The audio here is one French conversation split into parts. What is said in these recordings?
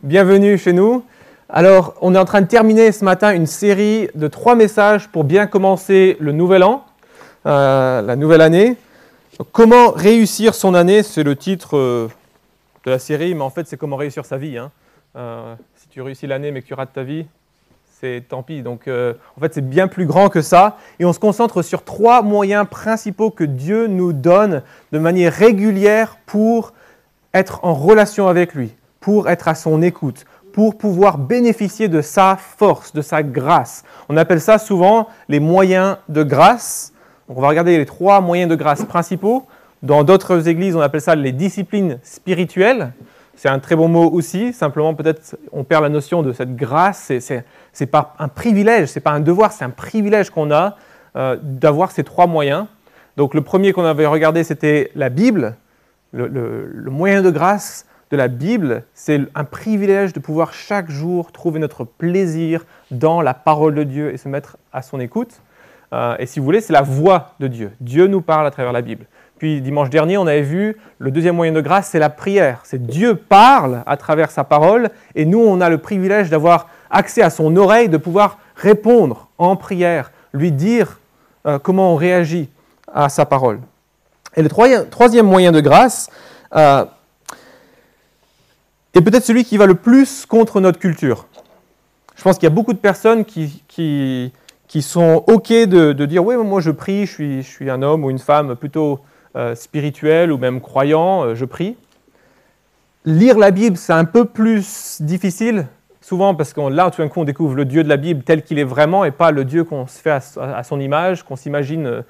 Bienvenue chez nous. Alors, on est en train de terminer ce matin une série de trois messages pour bien commencer le nouvel an, euh, la nouvelle année. comment réussir son année, c'est le titre euh, de la série, mais en fait, c'est comment réussir sa vie. Hein. Euh, si tu réussis l'année mais que tu rates ta vie, c'est tant pis. Donc, en fait, c'est bien plus grand que ça. Et on se concentre sur trois moyens principaux que Dieu nous donne de manière régulière pour être en relation avec lui, pour être à son écoute, pour pouvoir bénéficier de sa force, de sa grâce. On appelle ça souvent les moyens de grâce. on va regarder les trois moyens de grâce principaux. Dans d'autres églises, on appelle ça les disciplines spirituelles. C'est un très bon mot aussi. Simplement, peut-être, on perd la notion de cette grâce. C'est, pas un privilège, c'est pas un devoir, c'est un privilège qu'on a euh, d'avoir ces trois moyens. Donc, le premier qu'on avait regardé, c'était la Bible. le moyen de grâce, de la Bible, c'est un privilège de pouvoir chaque jour trouver notre plaisir dans la parole de Dieu et se mettre à son écoute. Euh, et si vous voulez, c'est la voix de Dieu. Dieu nous parle à travers la Bible. Puis dimanche dernier, on avait vu le deuxième moyen de grâce, c'est la prière. C'est Dieu parle à travers sa parole et nous, on a le privilège d'avoir accès à son oreille, de pouvoir répondre en prière, lui dire euh, comment on réagit à sa parole. Et le troisième moyen de grâce, euh, et peut-être celui qui va le plus contre notre culture. Je pense qu'il y a beaucoup de personnes qui, qui, sont OK de, de, dire Oui, moi je prie, je suis, je suis, un homme ou une femme plutôt euh, spirituel ou même croyant, euh, je prie. Lire la Bible, c'est un peu plus difficile, souvent parce que là, tout d'un coup, on découvre le Dieu de la Bible tel qu'il est vraiment et pas le Dieu qu'on se fait à, son image, qu'on s'imagine, euh,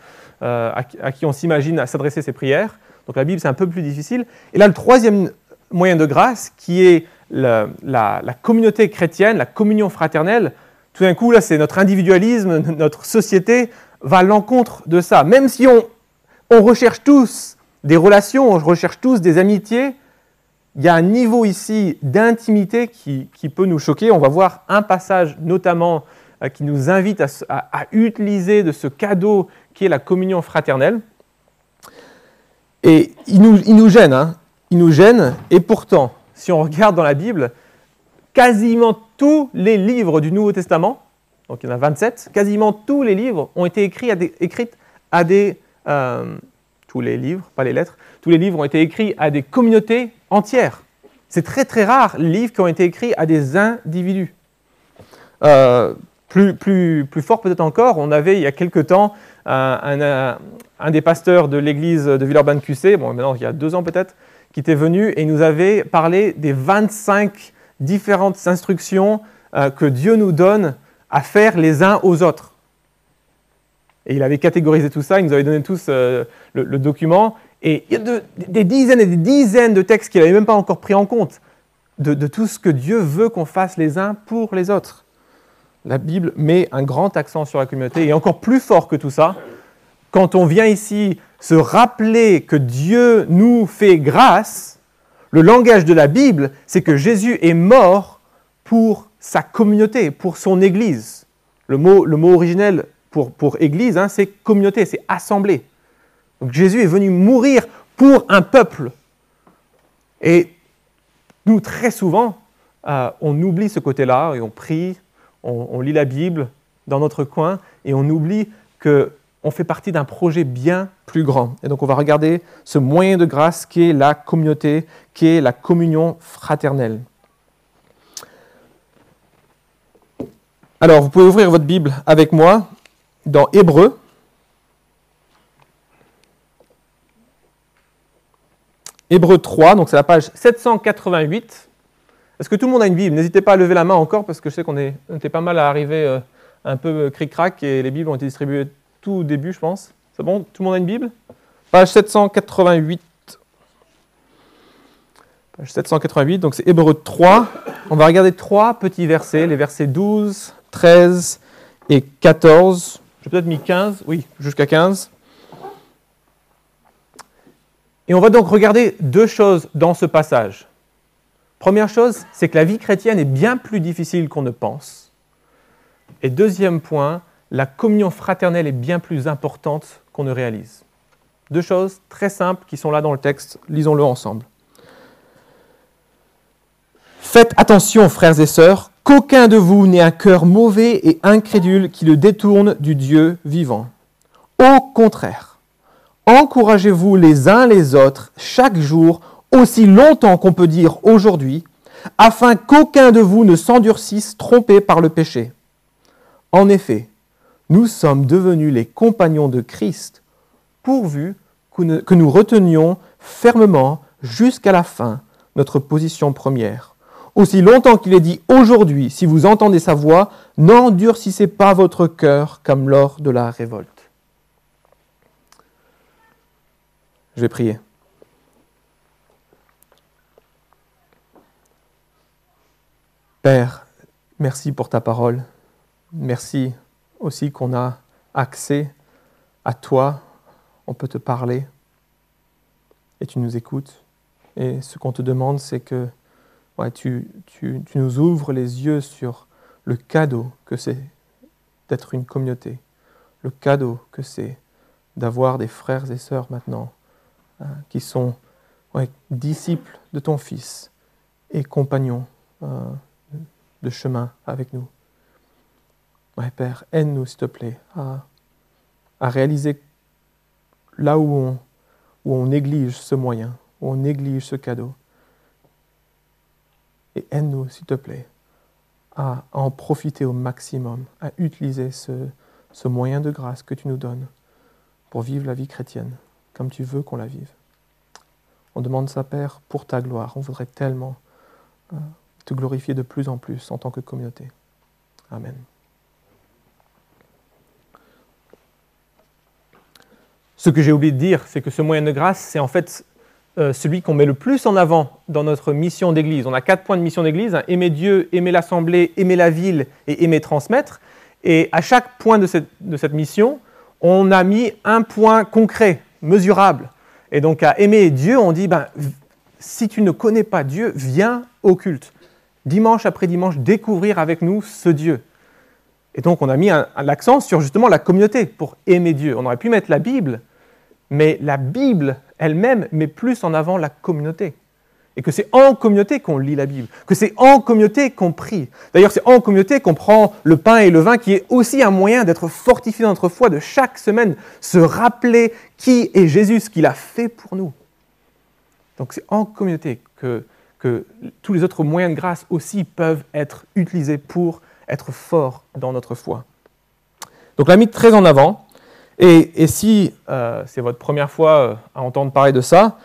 à, à, qui on s'imagine s'adresser ses prières. Donc la Bible, c'est un peu plus difficile. Et là, le troisième moyen de grâce qui est la, communauté chrétienne, la communion fraternelle, tout d'un coup, là, c'est notre individualisme, notre société va à l'encontre de ça. Même si on, recherche tous des relations, on recherche tous des amitiés, il y a un niveau ici d'intimité qui, peut nous choquer. On va voir un passage notamment euh, qui nous invite à, utiliser de ce cadeau qui est la communion fraternelle. Et il nous, il nous gêne, hein il nous gêne. Et pourtant, si on regarde dans la Bible, quasiment tous les livres du Nouveau Testament, donc il y en a 27, quasiment tous les livres ont été écrits à des, à des euh, tous les livres, pas les lettres, tous les livres ont été écrits à des communautés entières. C'est très très rare les livres qui ont été écrits à des individus. Euh, plus, plus, plus fort peut-être encore, on avait il y a quelque temps un, un, des pasteurs de l'église de Villeurbanne-QC, bon maintenant il y a deux ans peut-être, qui était venu et nous avait parlé des 25 différentes instructions euh, que Dieu nous donne à faire les uns aux autres. Et il avait catégorisé tout ça, il nous avait donné tous euh, le, document, et il y a des dizaines et des dizaines de textes qu'il n'avait même pas encore pris en compte, de, de tout ce que Dieu veut qu'on fasse les uns pour les autres. La Bible met un grand accent sur la communauté, et encore plus fort que tout ça, quand on vient ici se rappeler que Dieu nous fait grâce, le langage de la Bible, c'est que Jésus est mort pour sa communauté, pour son Église. Le mot, le mot originel pour, Église, hein, c'est communauté, c'est assemblée. Donc Jésus est venu mourir pour un peuple. Et nous, très souvent, euh, on oublie ce côté-là et on prie, on lit la Bible dans notre coin et on oublie que on fait partie d'un projet bien plus grand. Et donc on va regarder ce moyen de grâce qui est la communauté, qui est la communion fraternelle. Alors vous pouvez ouvrir votre Bible avec moi dans Hébreu. Hébreu 3, donc c'est la page 788. Est-ce que tout le monde a une Bible? N'hésitez pas à lever la main encore parce que je sais qu'on était pas mal à arriver euh, un peu cric-crac et les Bibles ont été distribuées tout au début, je pense. C'est bon? Tout le monde a une Bible? Page 788. Page 788, donc c'est Hébreu 3. On va regarder trois petits versets, les versets 12, 13 et 14. J'ai peut-être mis 15, oui, jusqu'à 15. Et on va donc regarder deux choses dans ce passage. Première chose, c'est que la vie chrétienne est bien plus difficile qu'on ne pense. Et deuxième point, la communion fraternelle est bien plus importante qu'on ne réalise. Deux choses très simples qui sont là dans le texte, lisons-le ensemble. Faites attention, frères et sœurs, qu'aucun de vous n'ait un cœur mauvais et incrédule qui le détourne du Dieu vivant. Au contraire, encouragez-vous les uns les autres chaque jour, aussi longtemps qu'on peut dire aujourd'hui, afin qu'aucun de vous ne s'endurcisse trompé par le péché. En effet, nous sommes devenus les compagnons de Christ, pourvu que nous retenions fermement jusqu'à la fin notre position première. Aussi longtemps qu'il est dit aujourd'hui, si vous entendez sa voix, n'endurcissez pas votre cœur comme lors de la révolte. Je vais prier. Père, merci pour ta parole. Merci aussi qu'on a accès à toi. On peut te parler et tu nous écoutes. Et ce qu'on te demande, c'est que tu, tu, nous ouvres les yeux sur le cadeau que c'est d'être une communauté, le cadeau que c'est d'avoir des frères et sœurs maintenant hein, qui sont disciples de ton Fils et compagnons euh, de chemin avec nous. Ouais, Père, aide-nous, s'il te plaît, à, réaliser là où on, néglige ce moyen, où on néglige ce cadeau. Et aide-nous, s'il te plaît, à en profiter au maximum, à utiliser ce, ce moyen de grâce que tu nous donnes pour vivre la vie chrétienne comme tu veux qu'on la vive. On demande ça, Père, pour ta gloire. On voudrait tellement euh, te glorifier de plus en plus en tant que communauté. Amen. Ce que j'ai oublié de dire, c'est que ce moyen de grâce, c'est en fait euh, celui qu'on met le plus en avant dans notre mission d'église. On a quatre points de mission d'église hein. aimer Dieu, aimer l'assemblée, aimer la ville et aimer transmettre. Et à chaque point de cette, mission, on a mis un point concret, mesurable. Et donc à aimer Dieu, on dit ben, si tu ne connais pas Dieu, viens au culte. Dimanche après dimanche, découvrir avec nous ce Dieu. Et donc on a mis l'accent sur justement la communauté pour aimer Dieu. On aurait pu mettre la Bible mais la Bible elle-même met plus en avant la communauté. Et que c'est en communauté qu'on lit la Bible, que c'est en communauté qu'on prie. D'ailleurs, c'est en communauté qu'on prend le pain et le vin, qui est aussi un moyen d'être fortifié dans notre foi, de chaque semaine se rappeler qui est Jésus, ce qu'il a fait pour nous. Donc c'est en communauté que, tous les autres moyens de grâce aussi peuvent être utilisés pour être forts dans notre foi. Donc l'a mis très en avant. Et, si euh, c'est votre première fois euh, à entendre parler de ça,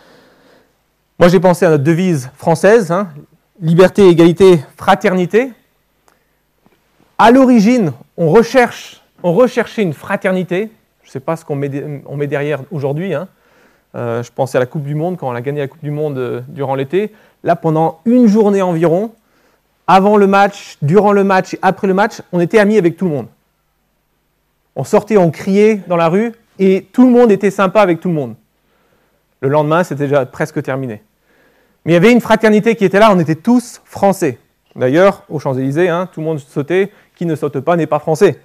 moi j'ai pensé à notre devise française, hein, liberté, égalité, fraternité. À l'origine, on, recherchait une fraternité. Je ne sais pas ce qu'on met, met, derrière aujourd'hui. Hein. Euh, je pensais à la Coupe du Monde, quand on a gagné la Coupe du Monde durant l'été. Là, pendant une journée environ, avant le match, durant le match et après le match, on était amis avec tout le monde. On sortait, on criait dans la rue et tout le monde était sympa avec tout le monde. Le lendemain, c'était déjà presque terminé. Mais il y avait une fraternité qui était là, on était tous français. D'ailleurs, aux Champs-Élysées, hein, tout le monde sautait. Qui ne saute pas n'est pas français.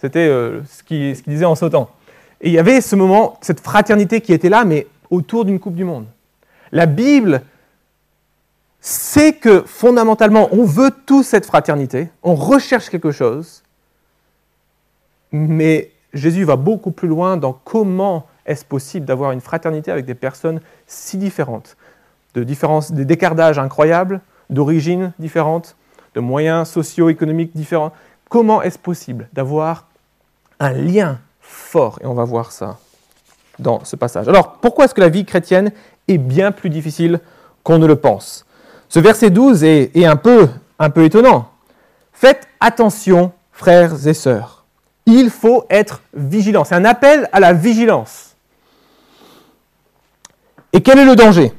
C'était euh, ce qu'il disait en sautant. Et il y avait ce moment, cette fraternité qui était là, mais autour d'une Coupe du Monde. La Bible sait que fondamentalement, on veut tous cette fraternité, on recherche quelque chose, mais Jésus va beaucoup plus loin dans comment est-ce possible d'avoir une fraternité avec des personnes si différentes, de différences, des décardages incroyables, d'origines différentes, de moyens socio-économiques différents. Comment est-ce possible d'avoir un lien fort? Et on va voir ça dans ce passage. Alors, pourquoi est-ce que la vie chrétienne est bien plus difficile qu'on ne le pense? Ce verset 12 est, un, peu, un peu étonnant. Faites attention, frères et sœurs il faut être vigilant. C'est un appel à la vigilance. Et quel est le danger?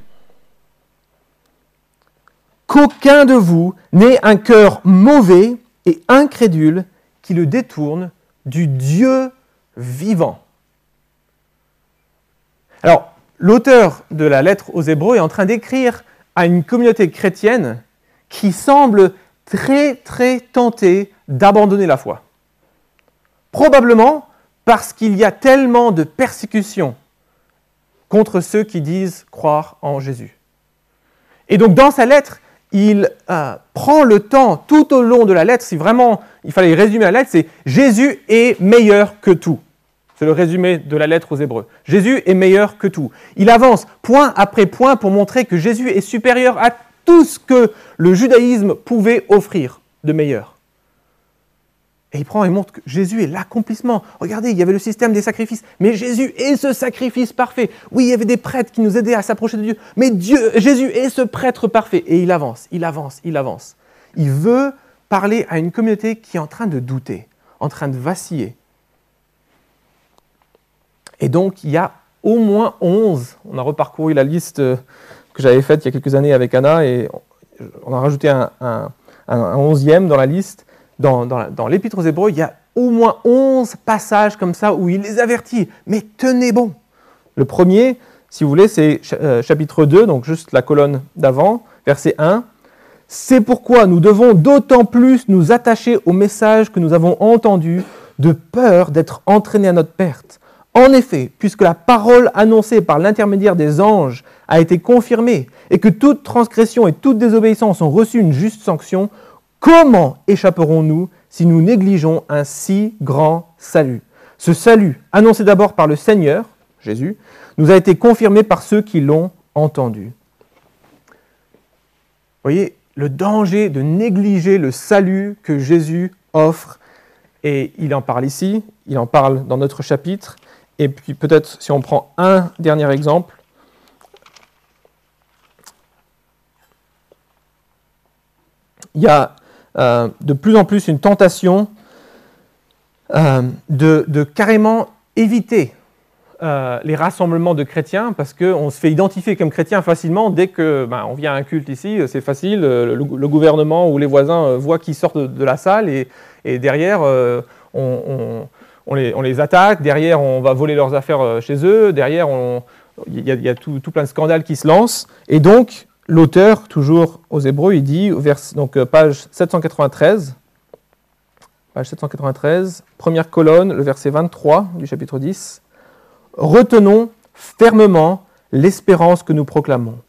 Qu'aucun de vous n'ait un cœur mauvais et incrédule qui le détourne du Dieu vivant. Alors, l'auteur de la lettre aux Hébreux est en train d'écrire à une communauté chrétienne qui semble très très tentée d'abandonner la foi. Probablement parce qu'il y a tellement de persécutions contre ceux qui disent croire en Jésus. Et donc dans sa lettre, il euh, prend le temps tout au long de la lettre, si vraiment il fallait résumer la lettre, c'est Jésus est meilleur que tout. C'est le résumé de la lettre aux Hébreux. Jésus est meilleur que tout. Il avance point après point pour montrer que Jésus est supérieur à tout ce que le judaïsme pouvait offrir de meilleur. Et il prend et montre que Jésus est l'accomplissement. Regardez, il y avait le système des sacrifices, mais Jésus est ce sacrifice parfait. Oui, il y avait des prêtres qui nous aidaient à s'approcher de Dieu, mais Dieu, Jésus est ce prêtre parfait. Et il avance, il avance, il avance. Il veut parler à une communauté qui est en train de douter, en train de vaciller. Et donc, il y a au moins 11, on a reparcouru la liste que j'avais faite il y a quelques années avec Anna, et on a rajouté un, un onzième dans la liste dans, l'Épître aux Hébreux, il y a au moins 11 passages comme ça où il les avertit. Mais tenez bon. Le premier, si vous voulez, c'est euh, chapitre 2, donc juste la colonne d'avant, verset 1. C'est pourquoi nous devons d'autant plus nous attacher au message que nous avons entendu, de peur d'être entraînés à notre perte. En effet, puisque la parole annoncée par l'intermédiaire des anges a été confirmée, et que toute transgression et toute désobéissance ont reçu une juste sanction, Comment échapperons-nous si nous négligeons un si grand salut? Ce salut, annoncé d'abord par le Seigneur, Jésus, nous a été confirmé par ceux qui l'ont entendu. Vous voyez, le danger de négliger le salut que Jésus offre, et il en parle ici, il en parle dans notre chapitre, et puis peut-être si on prend un dernier exemple, il y a euh, de plus en plus une tentation euh, de, carrément éviter euh, les rassemblements de chrétiens parce qu'on se fait identifier comme chrétien facilement dès que ben, on vient à un culte ici, c'est facile, le, gouvernement ou les voisins voient qu'ils sortent de, la salle et, derrière on, les, attaque, derrière on va voler leurs affaires chez eux, derrière il y a, tout, tout, plein de scandales qui se lancent et donc l'auteur, toujours aux Hébreux, il dit, donc euh, page 793, page 793, première colonne, le verset 23 du chapitre 10, Retenons fermement l'espérance que nous proclamons,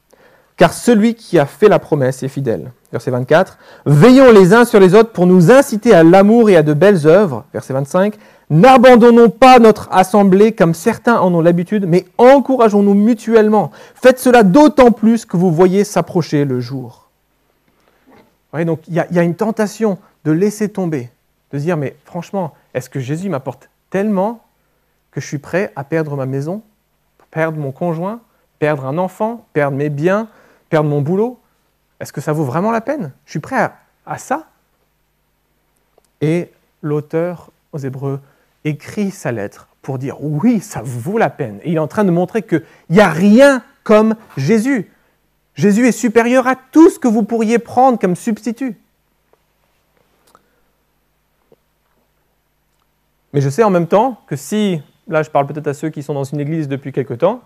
car celui qui a fait la promesse est fidèle. Verset 24, Veillons les uns sur les autres pour nous inciter à l'amour et à de belles œuvres. Verset 25, N'abandonnons pas notre assemblée comme certains en ont l'habitude, mais encourageons-nous mutuellement. Faites cela d'autant plus que vous voyez s'approcher le jour. donc il y, a une tentation de laisser tomber, de dire, mais franchement, est-ce que Jésus m'apporte tellement que je suis prêt à perdre ma maison, perdre mon conjoint, perdre un enfant, perdre mes biens, perdre mon boulot? Est-ce que ça vaut vraiment la peine? Je suis prêt à, à ça? Et l'auteur aux Hébreux écrit sa lettre pour dire oui, ça vaut la peine. Et il est en train de montrer qu'il n'y a rien comme Jésus. Jésus est supérieur à tout ce que vous pourriez prendre comme substitut. Mais je sais en même temps que si, là je parle peut-être à ceux qui sont dans une église depuis quelque temps,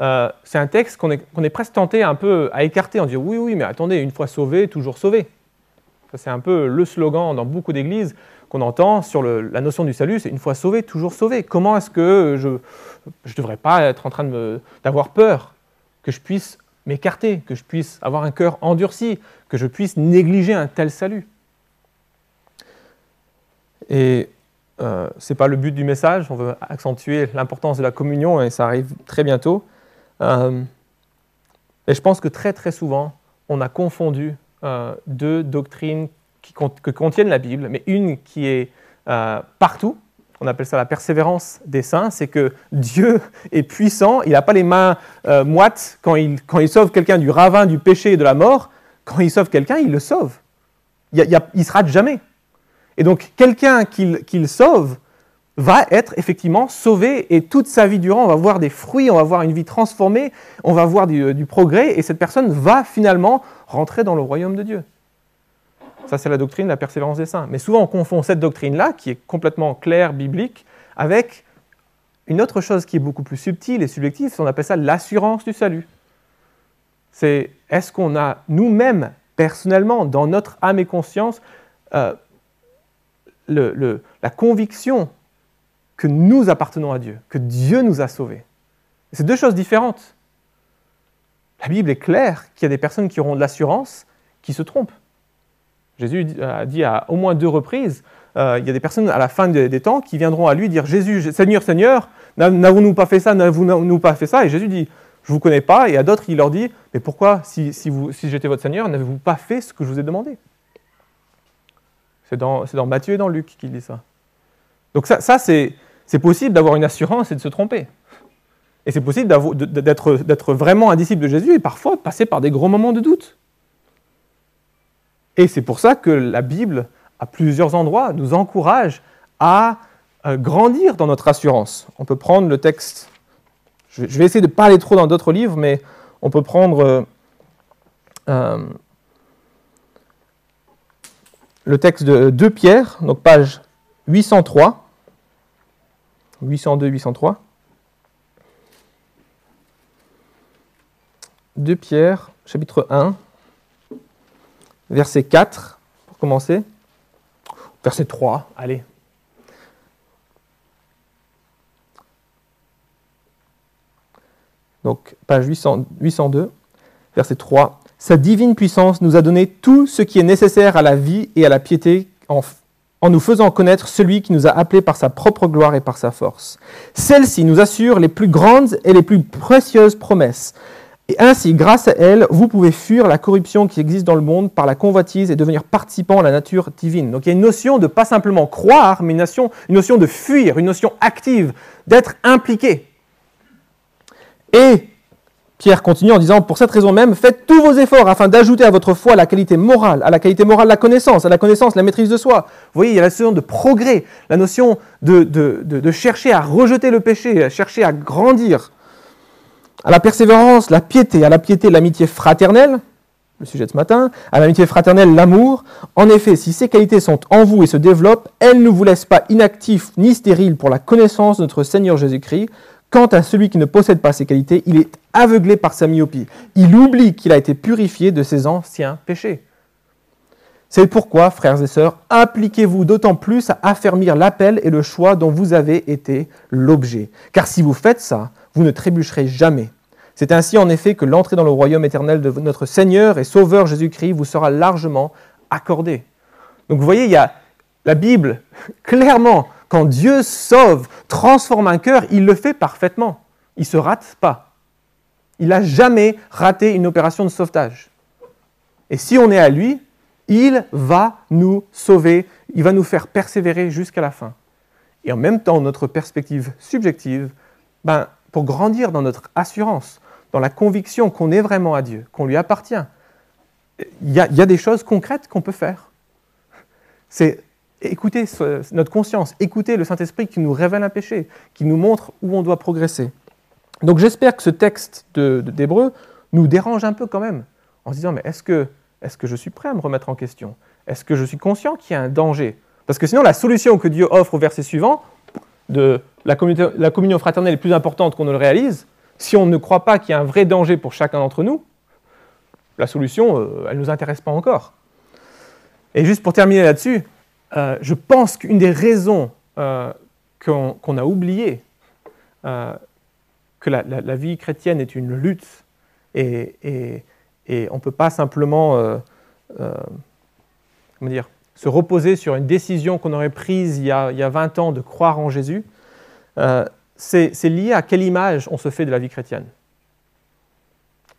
euh, c'est un texte qu'on est, est, presque tenté un peu à écarter en disant oui, oui, mais attendez, une fois sauvé, toujours sauvé. c'est un peu le slogan dans beaucoup d'églises qu'on entend sur la notion du salut, c'est une fois sauvé, toujours sauvé. Comment est-ce que je ne devrais pas être en train d'avoir peur, que je puisse m'écarter, que je puisse avoir un cœur endurci, que je puisse négliger un tel salut? Et euh, ce n'est pas le but du message, on veut accentuer l'importance de la communion et ça arrive très bientôt. Euh, et je pense que très très souvent, on a confondu euh, deux doctrines que contiennent la Bible, mais une qui est euh, partout. On appelle ça la persévérance des saints. C'est que Dieu est puissant. Il n'a pas les mains euh, moites quand il, quand il sauve quelqu'un du ravin, du péché et de la mort. Quand il sauve quelqu'un, il le sauve. Il ne se rate jamais. Et donc, quelqu'un qu'il sauve va être effectivement sauvé et toute sa vie durant, on va voir des fruits, on va voir une vie transformée, on va voir du, du progrès et cette personne va finalement rentrer dans le royaume de Dieu. Ça, c'est la doctrine de la persévérance des saints. Mais souvent, on confond cette doctrine-là, qui est complètement claire, biblique, avec une autre chose qui est beaucoup plus subtile et subjective, on appelle ça l'assurance du salut. C'est est-ce qu'on a nous-mêmes, personnellement, dans notre âme et conscience, euh, la conviction que nous appartenons à Dieu, que Dieu nous a sauvés? C'est deux choses différentes. La Bible est claire qu'il y a des personnes qui auront de l'assurance qui se trompent. Jésus a dit à au moins deux reprises, euh, il y a des personnes à la fin des, temps qui viendront à lui dire Jésus, Seigneur, Seigneur, n'avons-nous pas fait ça, n'avons-nous pas fait ça? Et Jésus dit Je ne vous connais pas. Et à d'autres, il leur dit Mais pourquoi, si, j'étais votre Seigneur, n'avez-vous pas fait ce que je vous ai demandé? C'est dans, dans, Matthieu et dans Luc qu'il dit ça. Donc, ça, ça c'est possible d'avoir une assurance et de se tromper. Et c'est possible d'être vraiment un disciple de Jésus et parfois passer par des gros moments de doute. Et c'est pour ça que la Bible, à plusieurs endroits, nous encourage à euh, grandir dans notre assurance. On peut prendre le texte, je vais essayer de ne pas aller trop dans d'autres livres, mais on peut prendre euh, euh, le texte de 2 Pierre, donc page 803, 802-803. 2 Pierre, chapitre 1, verset 4, pour commencer. Verset 3, allez. Donc, page 802, verset 3. Sa divine puissance nous a donné tout ce qui est nécessaire à la vie et à la piété en, en nous faisant connaître celui qui nous a appelés par sa propre gloire et par sa force. Celle-ci nous assure les plus grandes et les plus précieuses promesses et ainsi, grâce à elle, vous pouvez fuir la corruption qui existe dans le monde par la convoitise et devenir participant à la nature divine. Donc il y a une notion de pas simplement croire, mais une notion, une notion de fuir, une notion active, d'être impliqué. Et Pierre continue en disant, pour cette raison même, faites tous vos efforts afin d'ajouter à votre foi la qualité morale, à la qualité morale la connaissance, à la connaissance la maîtrise de soi. Vous voyez, il y a la notion de progrès, la notion de, de, de chercher à rejeter le péché, à chercher à grandir à la persévérance, la piété, à la piété, l'amitié fraternelle, le sujet de ce matin, à l'amitié fraternelle, l'amour. En effet, si ces qualités sont en vous et se développent, elles ne vous laissent pas inactifs ni stériles pour la connaissance de notre Seigneur Jésus-Christ. Quant à celui qui ne possède pas ces qualités, il est aveuglé par sa myopie. Il oublie qu'il a été purifié de ses anciens péchés. C'est pourquoi, frères et sœurs, appliquez-vous d'autant plus à affermir l'appel et le choix dont vous avez été l'objet. Car si vous faites ça, vous ne trébucherez jamais. C'est ainsi en effet que l'entrée dans le royaume éternel de notre Seigneur et Sauveur Jésus-Christ vous sera largement accordée. Donc vous voyez, il y a la Bible, clairement, quand Dieu sauve, transforme un cœur, il le fait parfaitement. Il ne se rate pas. Il n'a jamais raté une opération de sauvetage. Et si on est à lui, il va nous sauver, il va nous faire persévérer jusqu'à la fin. Et en même temps, notre perspective subjective, ben, pour grandir dans notre assurance, dans la conviction qu'on est vraiment à Dieu, qu'on lui appartient. Il y, a, des choses concrètes qu'on peut faire. C'est écouter notre conscience, écouter le Saint-Esprit qui nous révèle un péché, qui nous montre où on doit progresser. Donc j'espère que ce texte d'Hébreu de, nous dérange un peu quand même, en se disant, mais est-ce que, est que je suis prêt à me remettre en question? Est-ce que je suis conscient qu'il y a un danger? Parce que sinon, la solution que Dieu offre au verset suivant, de la, communion fraternelle est plus importante qu'on ne le réalise, si on ne croit pas qu'il y a un vrai danger pour chacun d'entre nous, la solution, euh, elle ne nous intéresse pas encore. Et juste pour terminer là-dessus, euh, je pense qu'une des raisons euh, qu'on a oublié que la, vie chrétienne est une lutte et, on ne peut pas simplement comment dire, se reposer sur une décision qu'on aurait prise il y, a, il y, a, 20 ans de croire en Jésus, euh, c'est lié à quelle image on se fait de la vie chrétienne.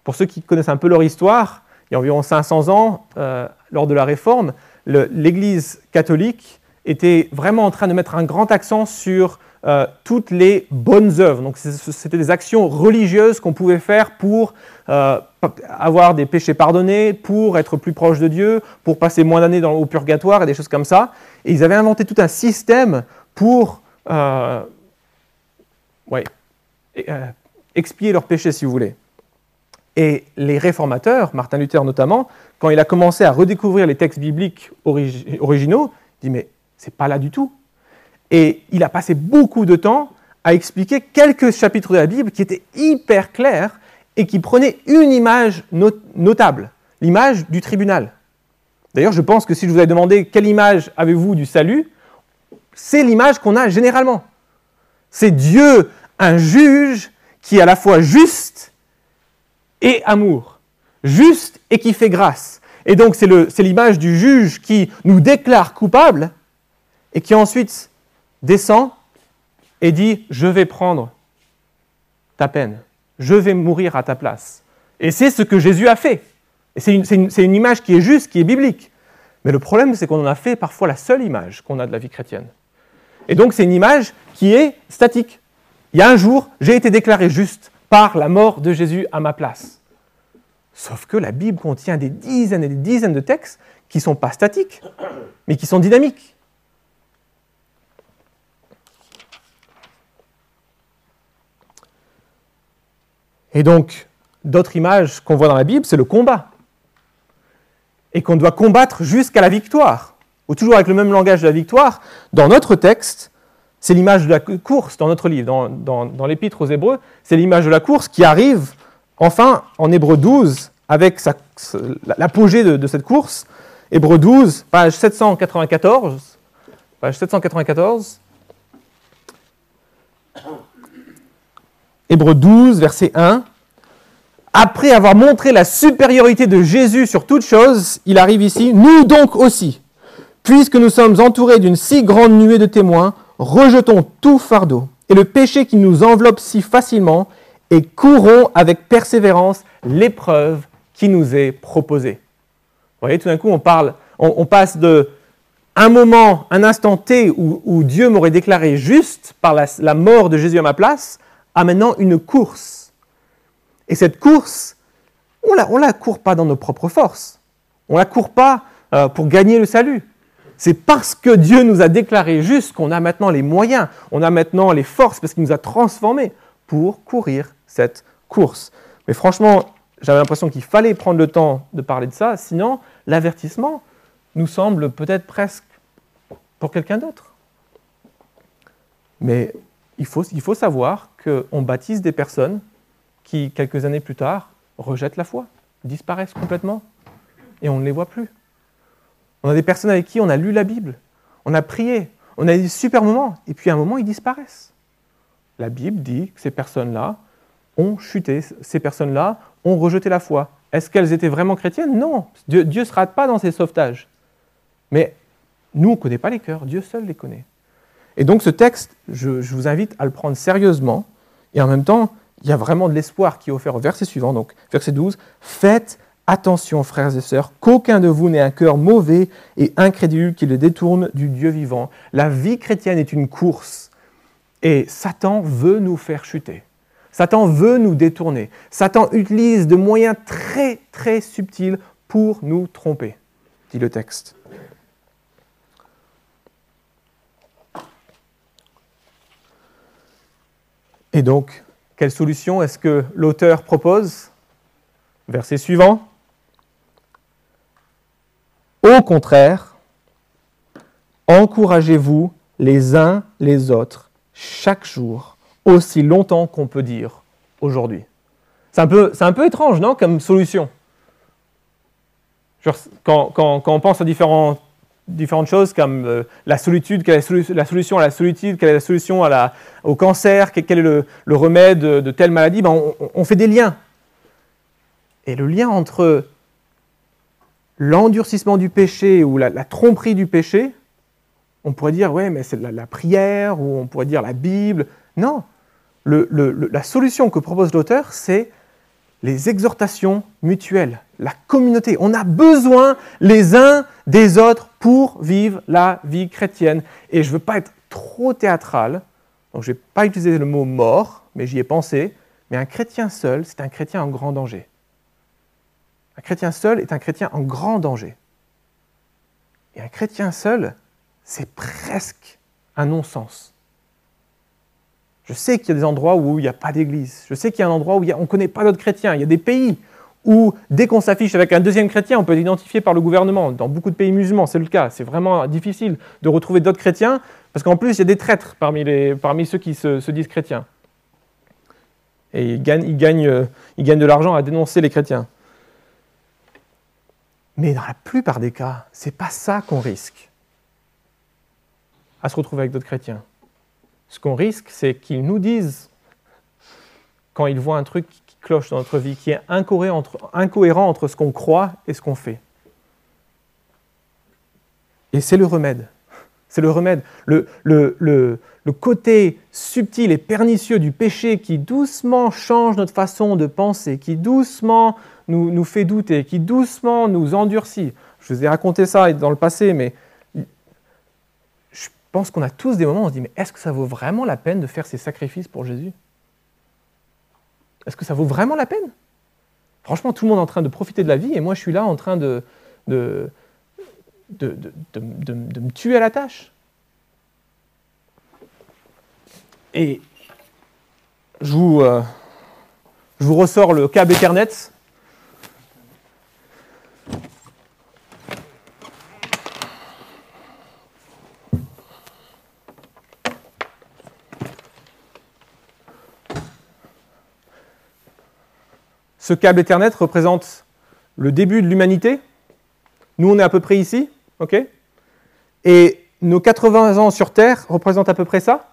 Pour ceux qui connaissent un peu leur histoire, il y a environ 500 ans, euh, lors de la Réforme, l'Église catholique était vraiment en train de mettre un grand accent sur euh, toutes les bonnes œuvres. Donc c'était des actions religieuses qu'on pouvait faire pour euh, avoir des péchés pardonnés, pour être plus proche de Dieu, pour passer moins d'années au purgatoire et des choses comme ça. Et ils avaient inventé tout un système pour euh, expier leurs péchés, si vous voulez. Et les réformateurs, Martin Luther notamment, quand il a commencé à redécouvrir les textes bibliques originaux, il dit mais c'est pas là du tout. Et il a passé beaucoup de temps à expliquer quelques chapitres de la Bible qui étaient hyper clairs et qui prenaient une image notable, l'image du tribunal. D'ailleurs, je pense que si je vous avais demandé quelle image avez-vous du salut, c'est l'image qu'on a généralement. C'est Dieu, un juge qui est à la fois juste et amour, juste et qui fait grâce, Et donc c'est l'image du juge qui nous déclare coupables et qui ensuite descend et dit, je vais prendre ta peine, je vais mourir à ta place. Et c'est ce que Jésus a fait. Et c'est une, une, image qui est juste, qui est biblique. Mais le problème, c'est qu'on en a fait parfois la seule image qu'on a de la vie chrétienne. Et donc c'est une image qui est statique. Il y a un jour, j'ai été déclaré juste par la mort de Jésus à ma place. Sauf que la Bible contient des dizaines et des dizaines de textes qui ne sont pas statiques, mais qui sont dynamiques. Et donc, d'autres images qu'on voit dans la Bible, c'est le combat. Et qu'on doit combattre jusqu'à la victoire. Ou toujours avec le même langage de la victoire, dans notre texte, c'est l'image de la course dans notre livre, dans, l'Épître aux Hébreux, c'est l'image de la course qui arrive enfin en Hébreu 12 avec l'apogée de, cette course. Hébreu 12, page 794. Page 794. Hébreu 12, verset 1. Après avoir montré la supériorité de Jésus sur toute chose, il arrive ici, nous donc aussi, puisque nous sommes entourés d'une si grande nuée de témoins, rejetons tout fardeau et le péché qui nous enveloppe si facilement et courons avec persévérance l'épreuve qui nous est proposée. Vous voyez, tout d'un coup, on, parle, on, passe de un moment, un instant T où, Dieu m'aurait déclaré juste par la, mort de Jésus à ma place, à maintenant une course. Et cette course, on ne la, court pas dans nos propres forces. On la court pas euh, pour gagner le salut. C'est parce que Dieu nous a déclaré juste qu'on a maintenant les moyens, on a maintenant les forces, parce qu'il nous a transformés pour courir cette course. Mais franchement, j'avais l'impression qu'il fallait prendre le temps de parler de ça, sinon l'avertissement nous semble peut-être presque pour quelqu'un d'autre. Mais il faut, il faut savoir qu'on baptise des personnes qui, quelques années plus tard, rejettent la foi, disparaissent complètement, et on ne les voit plus. On a des personnes avec qui on a lu la Bible, on a prié, on a des super moments, et puis à un moment, ils disparaissent. La Bible dit que ces personnes-là ont chuté, ces personnes-là ont rejeté la foi. Est-ce qu'elles étaient vraiment chrétiennes? Non. Dieu ne se rate pas dans ses sauvetages. Mais nous, on ne connaît pas les cœurs, Dieu seul les connaît. Et donc ce texte, je, vous invite à le prendre sérieusement, et en même temps, il y a vraiment de l'espoir qui est offert au verset suivant, donc verset 12, Faites Attention, frères et sœurs, qu'aucun de vous n'ait un cœur mauvais et incrédule qui le détourne du Dieu vivant. La vie chrétienne est une course et Satan veut nous faire chuter. Satan veut nous détourner. Satan utilise de moyens très très subtils pour nous tromper, dit le texte. Et donc, quelle solution est-ce que l'auteur propose? Verset suivant. Au contraire, encouragez-vous les uns les autres chaque jour, aussi longtemps qu'on peut dire aujourd'hui. C'est un, peu, étrange, non, comme solution? Quand, on pense à différentes choses comme euh, la solitude, quelle est la, solution à la solitude, quelle est la solution au cancer, quel, est le, remède de, telle maladie, ben on, on, fait des liens. Et le lien entre l'endurcissement du péché ou la, tromperie du péché, on pourrait dire, ouais, mais c'est la, prière, ou on pourrait dire la Bible. Non, la solution que propose l'auteur, c'est les exhortations mutuelles, la communauté. On a besoin les uns des autres pour vivre la vie chrétienne. Et je ne veux pas être trop théâtral, donc je ne vais pas utiliser le mot mort, mais j'y ai pensé. Mais un chrétien seul, c'est un chrétien en grand danger. Un chrétien seul est un chrétien en grand danger. Et un chrétien seul, c'est presque un non-sens. Je sais qu'il y a des endroits où il n'y a pas d'église. Je sais qu'il y a un endroit où on ne connaît pas d'autres chrétiens. Il y a des pays où, dès qu'on s'affiche avec un deuxième chrétien, on peut être identifié par le gouvernement. Dans beaucoup de pays musulmans, c'est le cas. C'est vraiment difficile de retrouver d'autres chrétiens, parce qu'en plus, il y a des traîtres parmi, les, parmi ceux qui se, disent chrétiens. Et ils gagnent, ils gagnent, euh, ils gagnent de l'argent à dénoncer les chrétiens. Mais dans la plupart des cas, ce n'est pas ça qu'on risque à se retrouver avec d'autres chrétiens. Ce qu'on risque, c'est qu'ils nous disent, quand ils voient un truc cloche dans notre vie, qui est incohérent entre, ce qu'on croit et ce qu'on fait. Et c'est le remède. C'est le remède. Le, côté subtil et pernicieux du péché qui doucement change notre façon de penser, qui doucement nous, nous fait douter, qui doucement nous endurcit. Je vous ai raconté ça dans le passé, mais je pense qu'on a tous des moments où on se dit, mais est-ce que ça vaut vraiment la peine de faire ces sacrifices pour Jésus? Est-ce que ça vaut vraiment la peine? Franchement, tout le monde est en train de profiter de la vie et moi je suis là en train de, me tuer à la tâche. Et je vous, euh, je vous ressors le câble Ethernet. Ce câble Ethernet représente le début de l'humanité. Nous, on est à peu près ici, ok? Et nos 80 ans sur Terre représentent à peu près ça.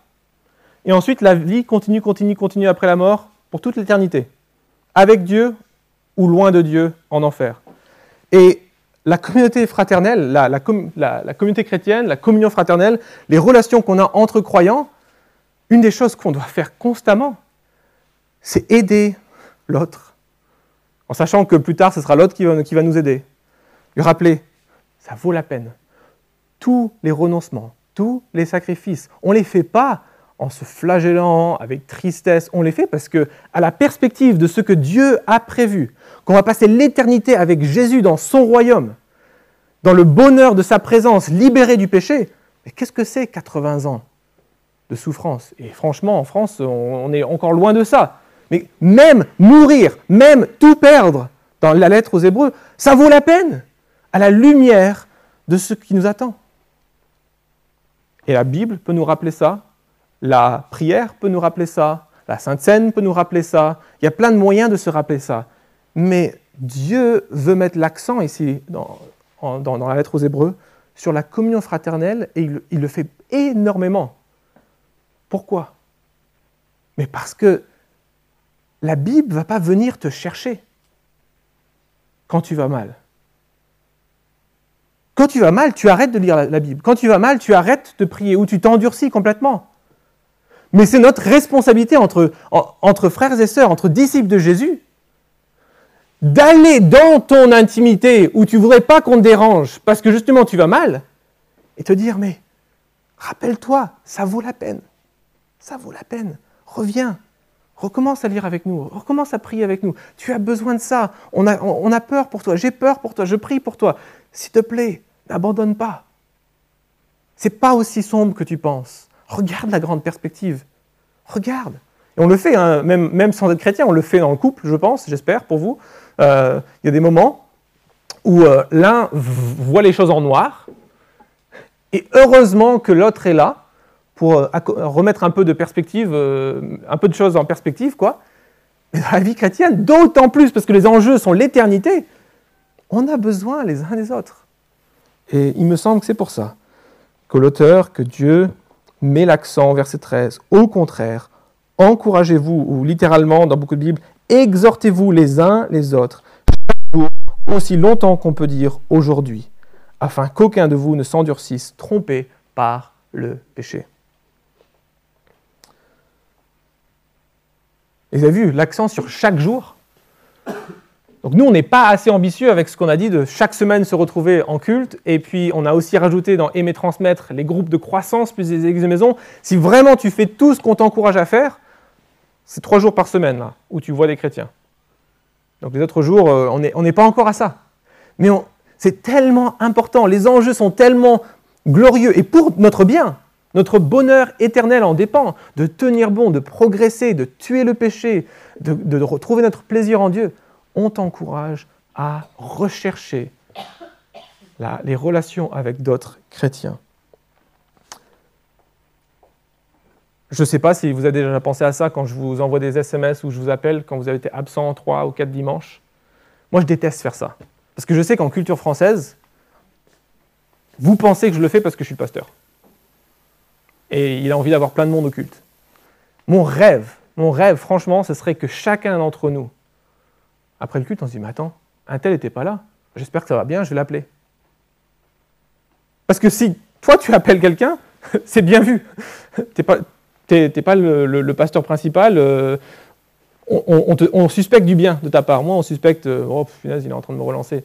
Et ensuite, la vie continue, continue, continue après la mort pour toute l'éternité. Avec Dieu ou loin de Dieu en enfer. Et la communauté fraternelle, la, communauté chrétienne, la communion fraternelle, les relations qu'on a entre croyants, une des choses qu'on doit faire constamment, c'est aider l'autre en sachant que plus tard, ce sera l'autre qui va, nous aider. Lui rappeler, ça vaut la peine. Tous les renoncements, tous les sacrifices, on ne les fait pas en se flagellant, avec tristesse, on les fait parce que, à la perspective de ce que Dieu a prévu, qu'on va passer l'éternité avec Jésus dans son royaume, dans le bonheur de sa présence, libéré du péché, mais qu'est-ce que c'est 80 ans de souffrance? Et franchement, en France, on est encore loin de ça. Mais même mourir, même tout perdre dans la lettre aux Hébreux, ça vaut la peine à la lumière de ce qui nous attend. Et la Bible peut nous rappeler ça, la prière peut nous rappeler ça, la Sainte Seine peut nous rappeler ça, il y a plein de moyens de se rappeler ça. Mais Dieu veut mettre l'accent ici, dans, la lettre aux Hébreux, sur la communion fraternelle, et il le fait énormément. Pourquoi? Mais parce que la Bible ne va pas venir te chercher quand tu vas mal. Quand tu vas mal, tu arrêtes de lire la, Bible. Quand tu vas mal, tu arrêtes de prier ou tu t'endurcis complètement. Mais c'est notre responsabilité entre, frères et sœurs, entre disciples de Jésus, d'aller dans ton intimité où tu ne voudrais pas qu'on te dérange parce que justement tu vas mal et te dire mais rappelle-toi, ça vaut la peine. Ça vaut la peine. Reviens. Recommence à lire avec nous, recommence à prier avec nous. Tu as besoin de ça. On a, peur pour toi, j'ai peur pour toi, je prie pour toi. S'il te plaît, n'abandonne pas. C'est pas aussi sombre que tu penses. Regarde la grande perspective. Regarde. Et on le fait, hein, même, même sans être chrétien, on le fait dans le couple, je pense, j'espère, pour vous. Euh, il y a des moments où euh, l'un voit les choses en noir, et heureusement que l'autre est là pour euh, remettre un peu de perspective, euh, un peu de choses en perspective, quoi. Mais dans la vie chrétienne, d'autant plus, parce que les enjeux sont l'éternité, on a besoin les uns des autres. Et il me semble que c'est pour ça que l'auteur, que Dieu met l'accent, verset 13, au contraire, encouragez-vous, ou littéralement dans beaucoup de Bibles, exhortez-vous les uns les autres, chaque jour, aussi longtemps qu'on peut dire aujourd'hui, afin qu'aucun de vous ne s'endurcisse, trompé par le péché. Et vous avez vu l'accent sur chaque jour. Donc nous, on n'est pas assez ambitieux avec ce qu'on a dit de chaque semaine se retrouver en culte. Et puis, on a aussi rajouté dans aimer transmettre les groupes de croissance plus les églises de maison. Si vraiment tu fais tout ce qu'on t'encourage à faire, c'est trois jours par semaine là, où tu vois des chrétiens. Donc les autres jours, euh, on n'est pas encore à ça. Mais c'est tellement important, les enjeux sont tellement glorieux et pour notre bien. Notre bonheur éternel en dépend. De tenir bon, de progresser, de tuer le péché, de, retrouver notre plaisir en Dieu. On t'encourage à rechercher les relations avec d'autres chrétiens. Je ne sais pas si vous avez déjà pensé à ça quand je vous envoie des SMS ou je vous appelle quand vous avez été absent trois ou quatre dimanches. Moi, je déteste faire ça. Parce que je sais qu'en culture française, vous pensez que je le fais parce que je suis pasteur et il a envie d'avoir plein de monde au culte. Mon rêve, mon rêve, franchement, ce serait que chacun d'entre nous, après le culte, on se dit, mais attends, un tel n'était pas là, j'espère que ça va bien, je vais l'appeler. Parce que si toi tu appelles quelqu'un, c'est bien vu. Tu n'es pas, pas le, pasteur principal. Euh, on, suspecte du bien de ta part. Moi, on suspecte, euh, oh, punaise, il est en train de me relancer.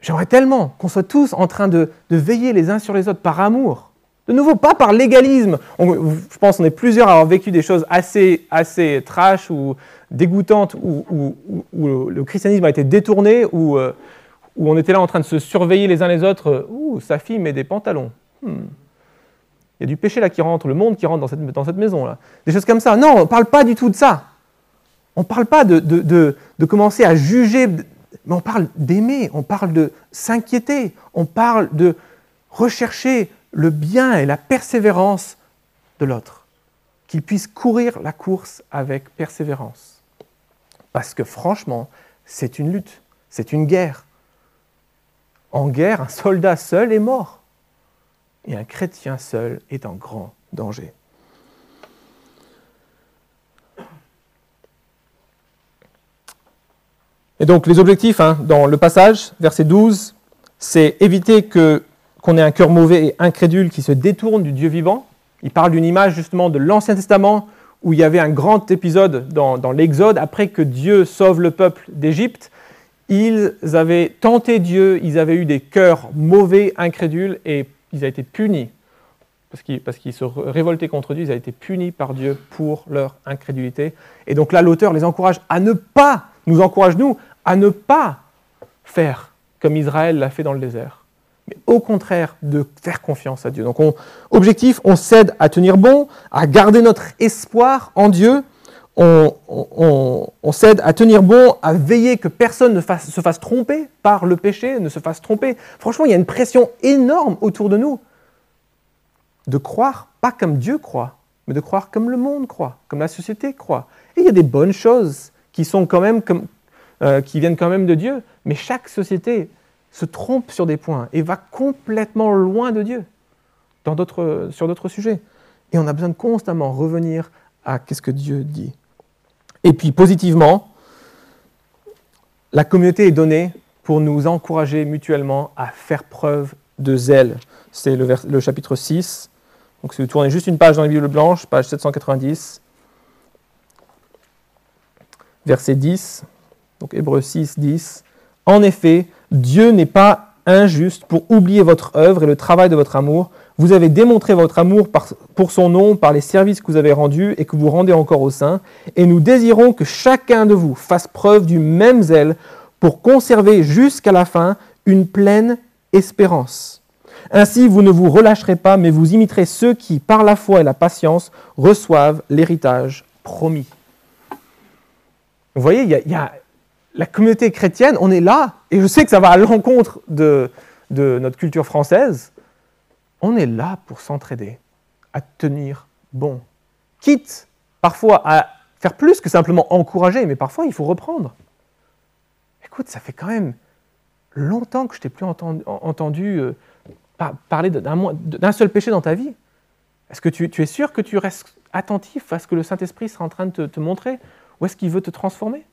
J'aimerais tellement qu'on soit tous en train de, veiller les uns sur les autres par amour. De nouveau, pas par légalisme. je pense qu'on est plusieurs à avoir vécu des choses assez, assez trash ou dégoûtantes, où, le christianisme a été détourné, où, euh, où, on était là en train de se surveiller les uns les autres. Ouh, sa fille met des pantalons. Hmm. Il y a du péché là qui rentre, le monde qui rentre dans cette, cette maison-là. Des choses comme ça. Non, on ne parle pas du tout de ça. On ne parle pas de, de commencer à juger mais on parle d'aimer, on parle de s'inquiéter, on parle de rechercher le bien et la persévérance de l'autre, qu'il puisse courir la course avec persévérance. Parce que franchement, c'est une lutte, c'est une guerre. En guerre, un soldat seul est mort, et un chrétien seul est en grand danger. Et donc les objectifs hein, dans le passage, verset 12, c'est éviter que, qu'on ait un cœur mauvais et incrédule qui se détourne du Dieu vivant. Il parle d'une image justement de l'Ancien Testament où il y avait un grand épisode dans, l'Exode, après que Dieu sauve le peuple d'Égypte. Ils avaient tenté Dieu, ils avaient eu des cœurs mauvais, incrédules, et ils ont été punis. Parce qu'ils, parce qu'ils se révoltaient contre Dieu, ils ont été punis par Dieu pour leur incrédulité. Et donc là, l'auteur les encourage à ne pas nous encourage, nous, à ne pas faire comme Israël l'a fait dans le désert, mais au contraire de faire confiance à Dieu. Donc, objectif, on cède à tenir bon, à garder notre espoir en Dieu, on, on, cède à tenir bon, à veiller que personne ne se fasse tromper par le péché, ne se fasse tromper. Franchement, il y a une pression énorme autour de nous de croire pas comme Dieu croit, mais de croire comme le monde croit, comme la société croit. Et il y a des bonnes choses qui, sont quand même euh, qui viennent quand même de Dieu, mais chaque société se trompe sur des points et va complètement loin de Dieu dans sur d'autres sujets. Et on a besoin de constamment revenir à qu'est-ce que Dieu dit. Et puis positivement, la communauté est donnée pour nous encourager mutuellement à faire preuve de zèle. C'est le, le, chapitre 6. Donc si vous tournez juste une page dans la Bible blanche, page 790, verset 10, donc Hébreu 6, 10. En effet, Dieu n'est pas injuste pour oublier votre œuvre et le travail de votre amour. Vous avez démontré votre amour pour son nom par les services que vous avez rendus et que vous rendez encore au sein. Et nous désirons que chacun de vous fasse preuve du même zèle pour conserver jusqu'à la fin une pleine espérance. Ainsi, vous ne vous relâcherez pas, mais vous imiterez ceux qui, par la foi et la patience, reçoivent l'héritage promis. Vous voyez, il y, a, la communauté chrétienne, on est là, et je sais que ça va à l'encontre de, notre culture française, on est là pour s'entraider, à tenir bon. Quitte parfois à faire plus que simplement encourager, mais parfois il faut reprendre. Écoute, ça fait quand même longtemps que je t'ai plus entendu, euh, parler d'un seul péché dans ta vie. Est-ce que tu, es sûr que tu restes attentif à ce que le Saint-Esprit sera en train de te montrer? Où est-ce qu'il veut te transformer?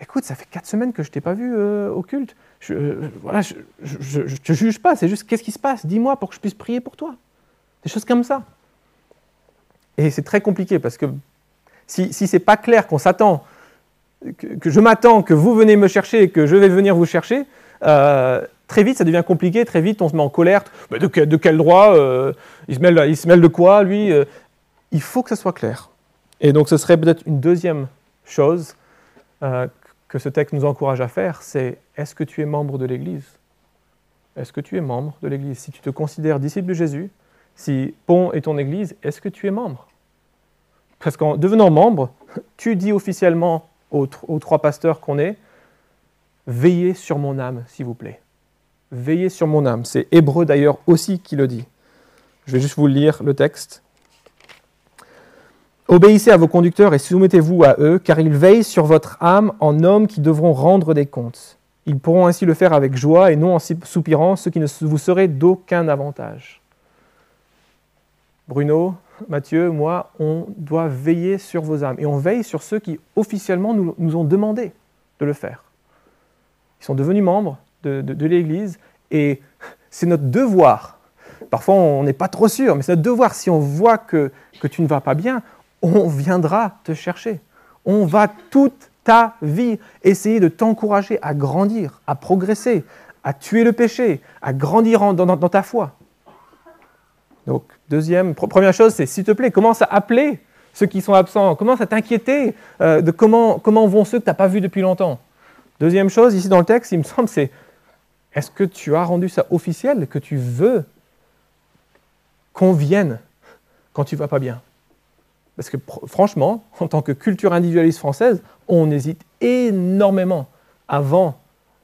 Écoute, ça fait quatre semaines que je t'ai pas vu euh, au culte. Je, euh, voilà, je te juge pas, c'est juste qu'est-ce qui se passe? Dis-moi pour que je puisse prier pour toi. Des choses comme ça. Et c'est très compliqué parce que si, si ce n'est pas clair qu'on s'attend, que, je m'attends que vous venez me chercher que je vais venir vous chercher, euh, très vite ça devient compliqué, très vite on se met en colère. de, quel droit il, se mêle, il se mêle de quoi lui Il faut que ça soit clair. Et donc ce serait peut-être une deuxième chose euh, ce texte nous encourage à faire, c'est est-ce que tu es membre de l'Église? Est-ce que tu es membre de l'Église? Si tu te considères disciple de Jésus, si Pont est ton Église, est-ce que tu es membre? Parce qu'en devenant membre, tu dis officiellement aux, aux trois pasteurs qu'on est, veillez sur mon âme, s'il vous plaît. Veillez sur mon âme. C'est Hébreu d'ailleurs aussi qui le dit. Je vais juste vous lire le texte. Obéissez à vos conducteurs et soumettez-vous à eux, car ils veillent sur votre âme en hommes qui devront rendre des comptes. Ils pourront ainsi le faire avec joie et non en soupirant, ce qui ne vous serait d'aucun avantage. Bruno, Mathieu, moi, on doit veiller sur vos âmes. Et on veille sur ceux qui officiellement nous, ont demandé de le faire. Ils sont devenus membres de, de l'Église Et c'est notre devoir. Parfois, on n'est pas trop sûr, mais c'est notre devoir. Si on voit que, que tu ne vas pas bien, on viendra te chercher. On va toute ta vie essayer de t'encourager à grandir, à progresser, à tuer le péché, à grandir dans, ta foi. Donc, deuxième, première chose, c'est s'il te plaît, commence à appeler ceux qui sont absents, commence à t'inquiéter euh, de comment, comment vont ceux que tu n'as pas vus depuis longtemps. Deuxième chose, ici dans le texte, il me semble, c'est est-ce que tu as rendu ça officiel, que tu veux qu'on vienne quand tu vas pas bien? Parce que franchement, en tant que culture individualiste française, on hésite énormément avant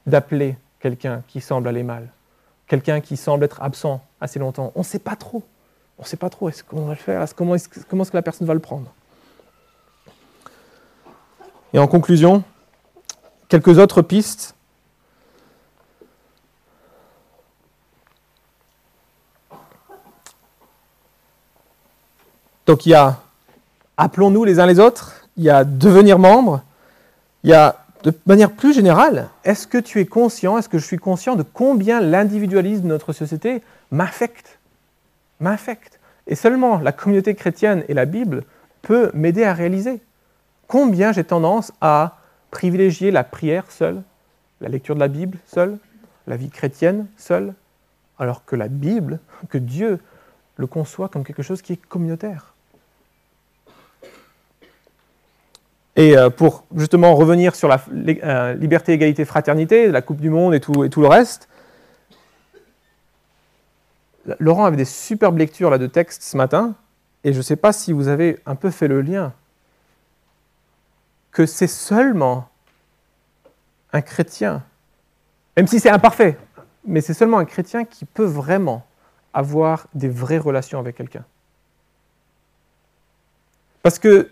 d'appeler quelqu'un qui semble aller mal, quelqu'un qui semble être absent assez longtemps. On ne sait pas trop. On ne sait pas trop. Est-ce qu'on va le faire Comment est-ce que la personne va le prendre Et en conclusion, quelques autres pistes. Donc il y a appelons-nous les uns les autres, il y a devenir membre, il y a de manière plus générale, est-ce que tu es conscient, est-ce que je suis conscient de combien l'individualisme de notre société m'affecte M'affecte? Et seulement la communauté chrétienne et la Bible peut m'aider à réaliser combien j'ai tendance à privilégier la prière seule, la lecture de la Bible seule, la vie chrétienne seule, alors que la Bible, que Dieu le conçoit comme quelque chose qui est communautaire. Et euh, pour justement revenir sur la euh, liberté, égalité, fraternité, la Coupe du Monde et tout, et tout le reste, Laurent avait des superbes lectures là, de textes ce matin, et je ne sais pas si vous avez un peu fait le lien, que c'est seulement un chrétien, même si c'est imparfait, mais c'est seulement un chrétien qui peut vraiment avoir des vraies relations avec quelqu'un. Parce que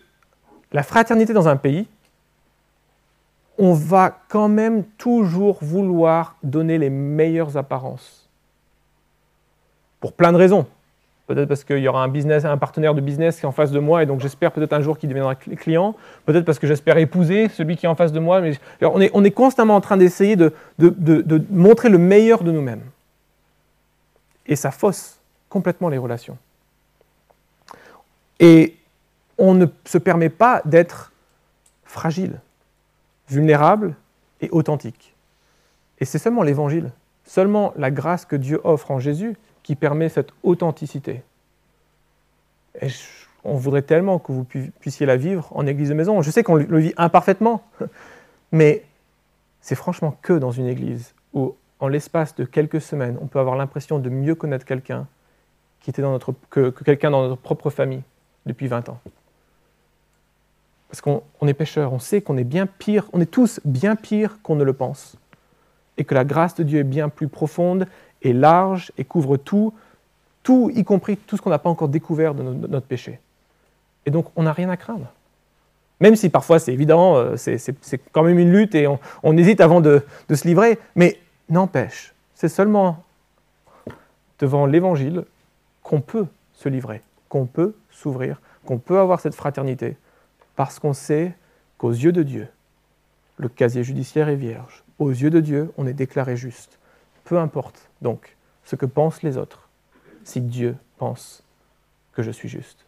la fraternité dans un pays, on va quand même toujours vouloir donner les meilleures apparences. Pour plein de raisons. Peut-être parce qu'il y aura un, business, un partenaire de business qui est en face de moi et donc j'espère peut-être un jour qu'il deviendra client. Peut-être parce que j'espère épouser celui qui est en face de moi. Mais on, est, on est constamment en train d'essayer de, de montrer le meilleur de nous-mêmes. Et ça fausse complètement les relations. Et on ne se permet pas d'être fragile, vulnérable et authentique. Et c'est seulement l'évangile, seulement la grâce que Dieu offre en Jésus qui permet cette authenticité. Et on voudrait tellement que vous puissiez la vivre en église de maison. Je sais qu'on le vit imparfaitement, mais c'est franchement que dans une église où, en l'espace de quelques semaines, on peut avoir l'impression de mieux connaître quelqu'un que quelqu'un dans notre propre famille depuis 20 ans. Parce qu'on est pécheurs, on sait qu'on est bien pire, on est tous bien pire qu'on ne le pense. Et que la grâce de Dieu est bien plus profonde et large et couvre tout, tout, y compris tout ce qu'on n'a pas encore découvert de notre péché. Et donc, on n'a rien à craindre. Même si parfois, c'est évident, euh, c'est quand même une lutte et on, hésite avant de se livrer, mais n'empêche, c'est seulement devant l'Évangile qu'on peut se livrer, qu'on peut s'ouvrir, qu'on peut avoir cette fraternité, parce qu'on sait qu'aux yeux de Dieu, le casier judiciaire est vierge. Aux yeux de Dieu, on est déclaré juste. Peu importe donc ce que pensent les autres, si Dieu pense que je suis juste.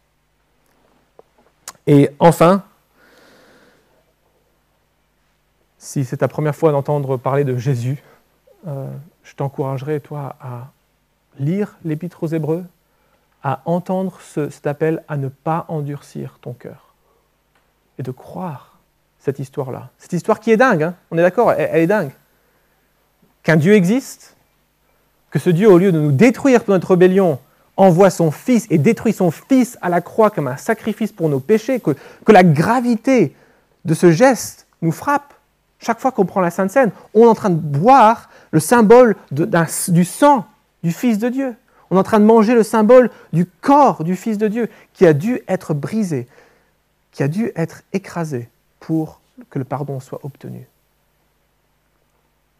Et enfin, si c'est ta première fois d'entendre parler de Jésus, euh, je t'encouragerai, toi, à lire l'Épître aux Hébreux, à entendre cet appel à ne pas endurcir ton cœur et de croire cette histoire-là. Cette histoire qui est dingue, hein. on est d'accord, elle, est dingue. Qu'un Dieu existe, que ce Dieu, au lieu de nous détruire pour notre rébellion, envoie son Fils et détruit son Fils à la croix comme un sacrifice pour nos péchés, que, la gravité de ce geste nous frappe. Chaque fois qu'on prend la Sainte Seine, on est en train de boire le symbole du sang du Fils de Dieu. On est en train de manger le symbole du corps du Fils de Dieu qui a dû être brisé, qui a dû être écrasé pour que le pardon soit obtenu.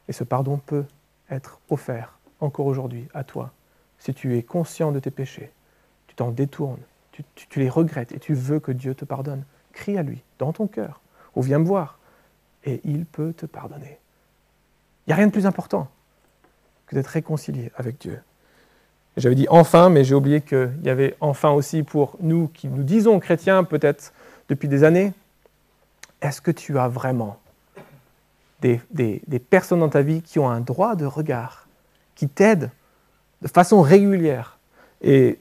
Et ce pardon peut être offert encore aujourd'hui à toi si tu es conscient de tes péchés, tu t'en détournes, tu, les regrettes et tu veux que Dieu te pardonne. Crie à lui dans ton cœur ou viens me voir et il peut te pardonner. Il n'y a rien de plus important. que d'être réconcilié avec Dieu. J'avais dit enfin, mais j'ai oublié qu'il y avait enfin aussi pour nous qui nous disons chrétiens peut-être depuis des années. Est-ce que tu as vraiment des, des, personnes dans ta vie qui ont un droit de regard, qui t'aident de façon régulière? Et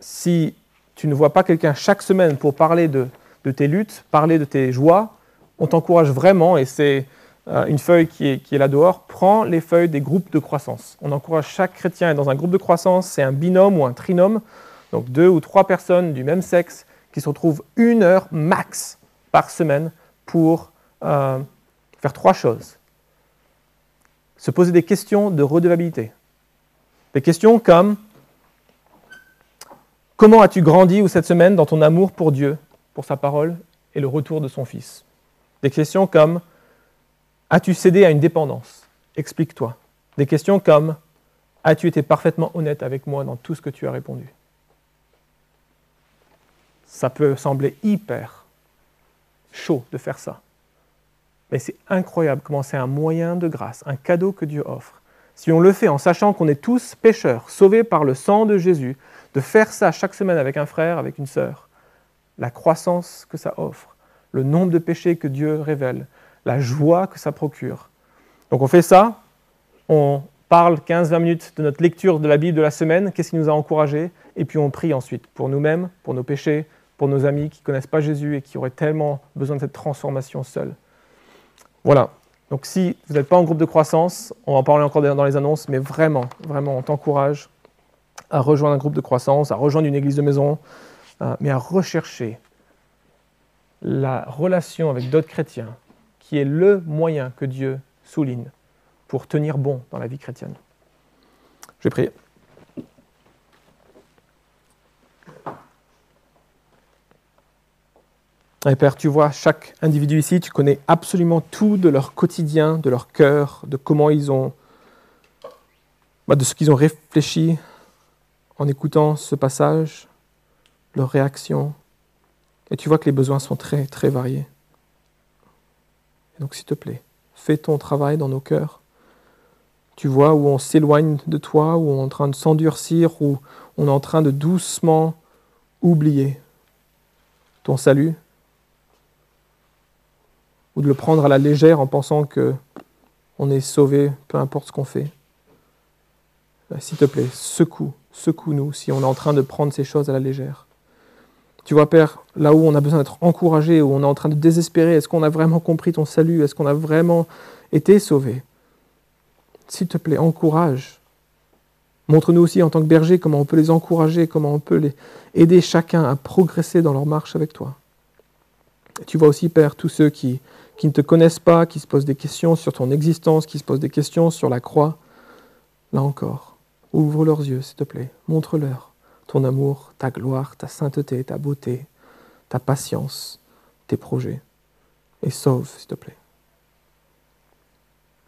si tu ne vois pas quelqu'un chaque semaine pour parler de, de tes luttes, parler de tes joies, on t'encourage vraiment, et c'est euh, une feuille qui est, là dehors, prends les feuilles des groupes de croissance. On encourage chaque chrétien être dans un groupe de croissance, c'est un binôme ou un trinôme, donc deux ou trois personnes du même sexe qui se retrouvent une heure max par semaine pour euh, faire trois choses. Se poser des questions de redevabilité. Des questions comme Comment as-tu grandi ou cette semaine dans ton amour pour Dieu, pour sa parole et le retour de son Fils? Des questions comme As-tu cédé à une dépendance? Explique-toi. Des questions comme As-tu été parfaitement honnête avec moi dans tout ce que tu as répondu? Ça peut sembler hyper chaud de faire ça. Mais c'est incroyable comment c'est un moyen de grâce, un cadeau que Dieu offre. Si on le fait en sachant qu'on est tous pécheurs, sauvés par le sang de Jésus, de faire ça chaque semaine avec un frère, avec une sœur, la croissance que ça offre, le nombre de péchés que Dieu révèle, la joie que ça procure. Donc on fait ça, on parle 15-20 minutes de notre lecture de la Bible de la semaine, qu'est-ce qui nous a encouragés, et puis on prie ensuite pour nous-mêmes, pour nos péchés, pour nos amis qui ne connaissent pas Jésus et qui auraient tellement besoin de cette transformation seuls. Voilà. Donc si vous n'êtes pas en groupe de croissance, on va en parler encore dans les annonces, mais vraiment, vraiment, on t'encourage à rejoindre un groupe de croissance, à rejoindre une église de maison, euh, mais à rechercher la relation avec d'autres chrétiens, qui est le moyen que Dieu souligne pour tenir bon dans la vie chrétienne. Je vais prier. Et Père, tu vois chaque individu ici, tu connais absolument tout de leur quotidien, de leur cœur, de comment ils ont, bah, de ce qu'ils ont réfléchi en écoutant ce passage, leurs réactions. Et tu vois que les besoins sont très, très variés donc s'il te plaît, fais ton travail dans nos cœurs. Tu vois où on s'éloigne de toi, où on est en train de s'endurcir, où on est en train de doucement oublier ton salut, ou de le prendre à la légère en pensant que on est sauvé, peu importe ce qu'on fait. Euh, s'il te plaît, secoue, secoue-nous si on est en train de prendre ces choses à la légère. Tu vois, Père, là où on a besoin d'être encouragé, où on est en train de désespérer, est-ce qu'on a vraiment compris ton salut? Est-ce qu'on a vraiment été sauvé? S'il te plaît, encourage. Montre-nous aussi en tant que berger comment on peut les encourager, comment on peut les aider chacun à progresser dans leur marche avec toi. tu vois aussi, Père, tous ceux qui, qui ne te connaissent pas, qui se posent des questions sur ton existence, qui se posent des questions sur la croix. Là encore, ouvre leurs yeux, s'il te plaît. Montre-leur ton amour, ta gloire, ta sainteté, ta beauté, ta patience, tes projets. Et sauve, s'il te plaît.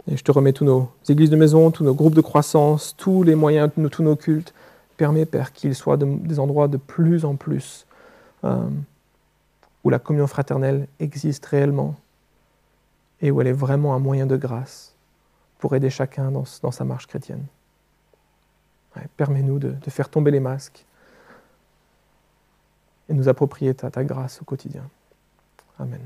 Et je te remets tous nos églises de maison, tous nos groupes de croissance, tous les moyens, tous nos cultes. Permets, Père, qu'ils soient des endroits de plus en plus euh, où la communion fraternelle existe réellement où elle est vraiment un moyen de grâce pour aider chacun dans sa marche chrétienne. Permets-nous de, faire tomber les masques et nous approprier ta grâce au quotidien. Amen.